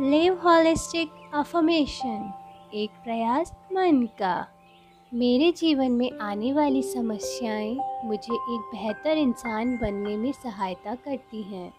Live holistic affirmation एक प्रयास मन का। मेरे जीवन में आने वाली समस्याएँ मुझे एक बेहतर इंसान बनने में सहायता करती हैं।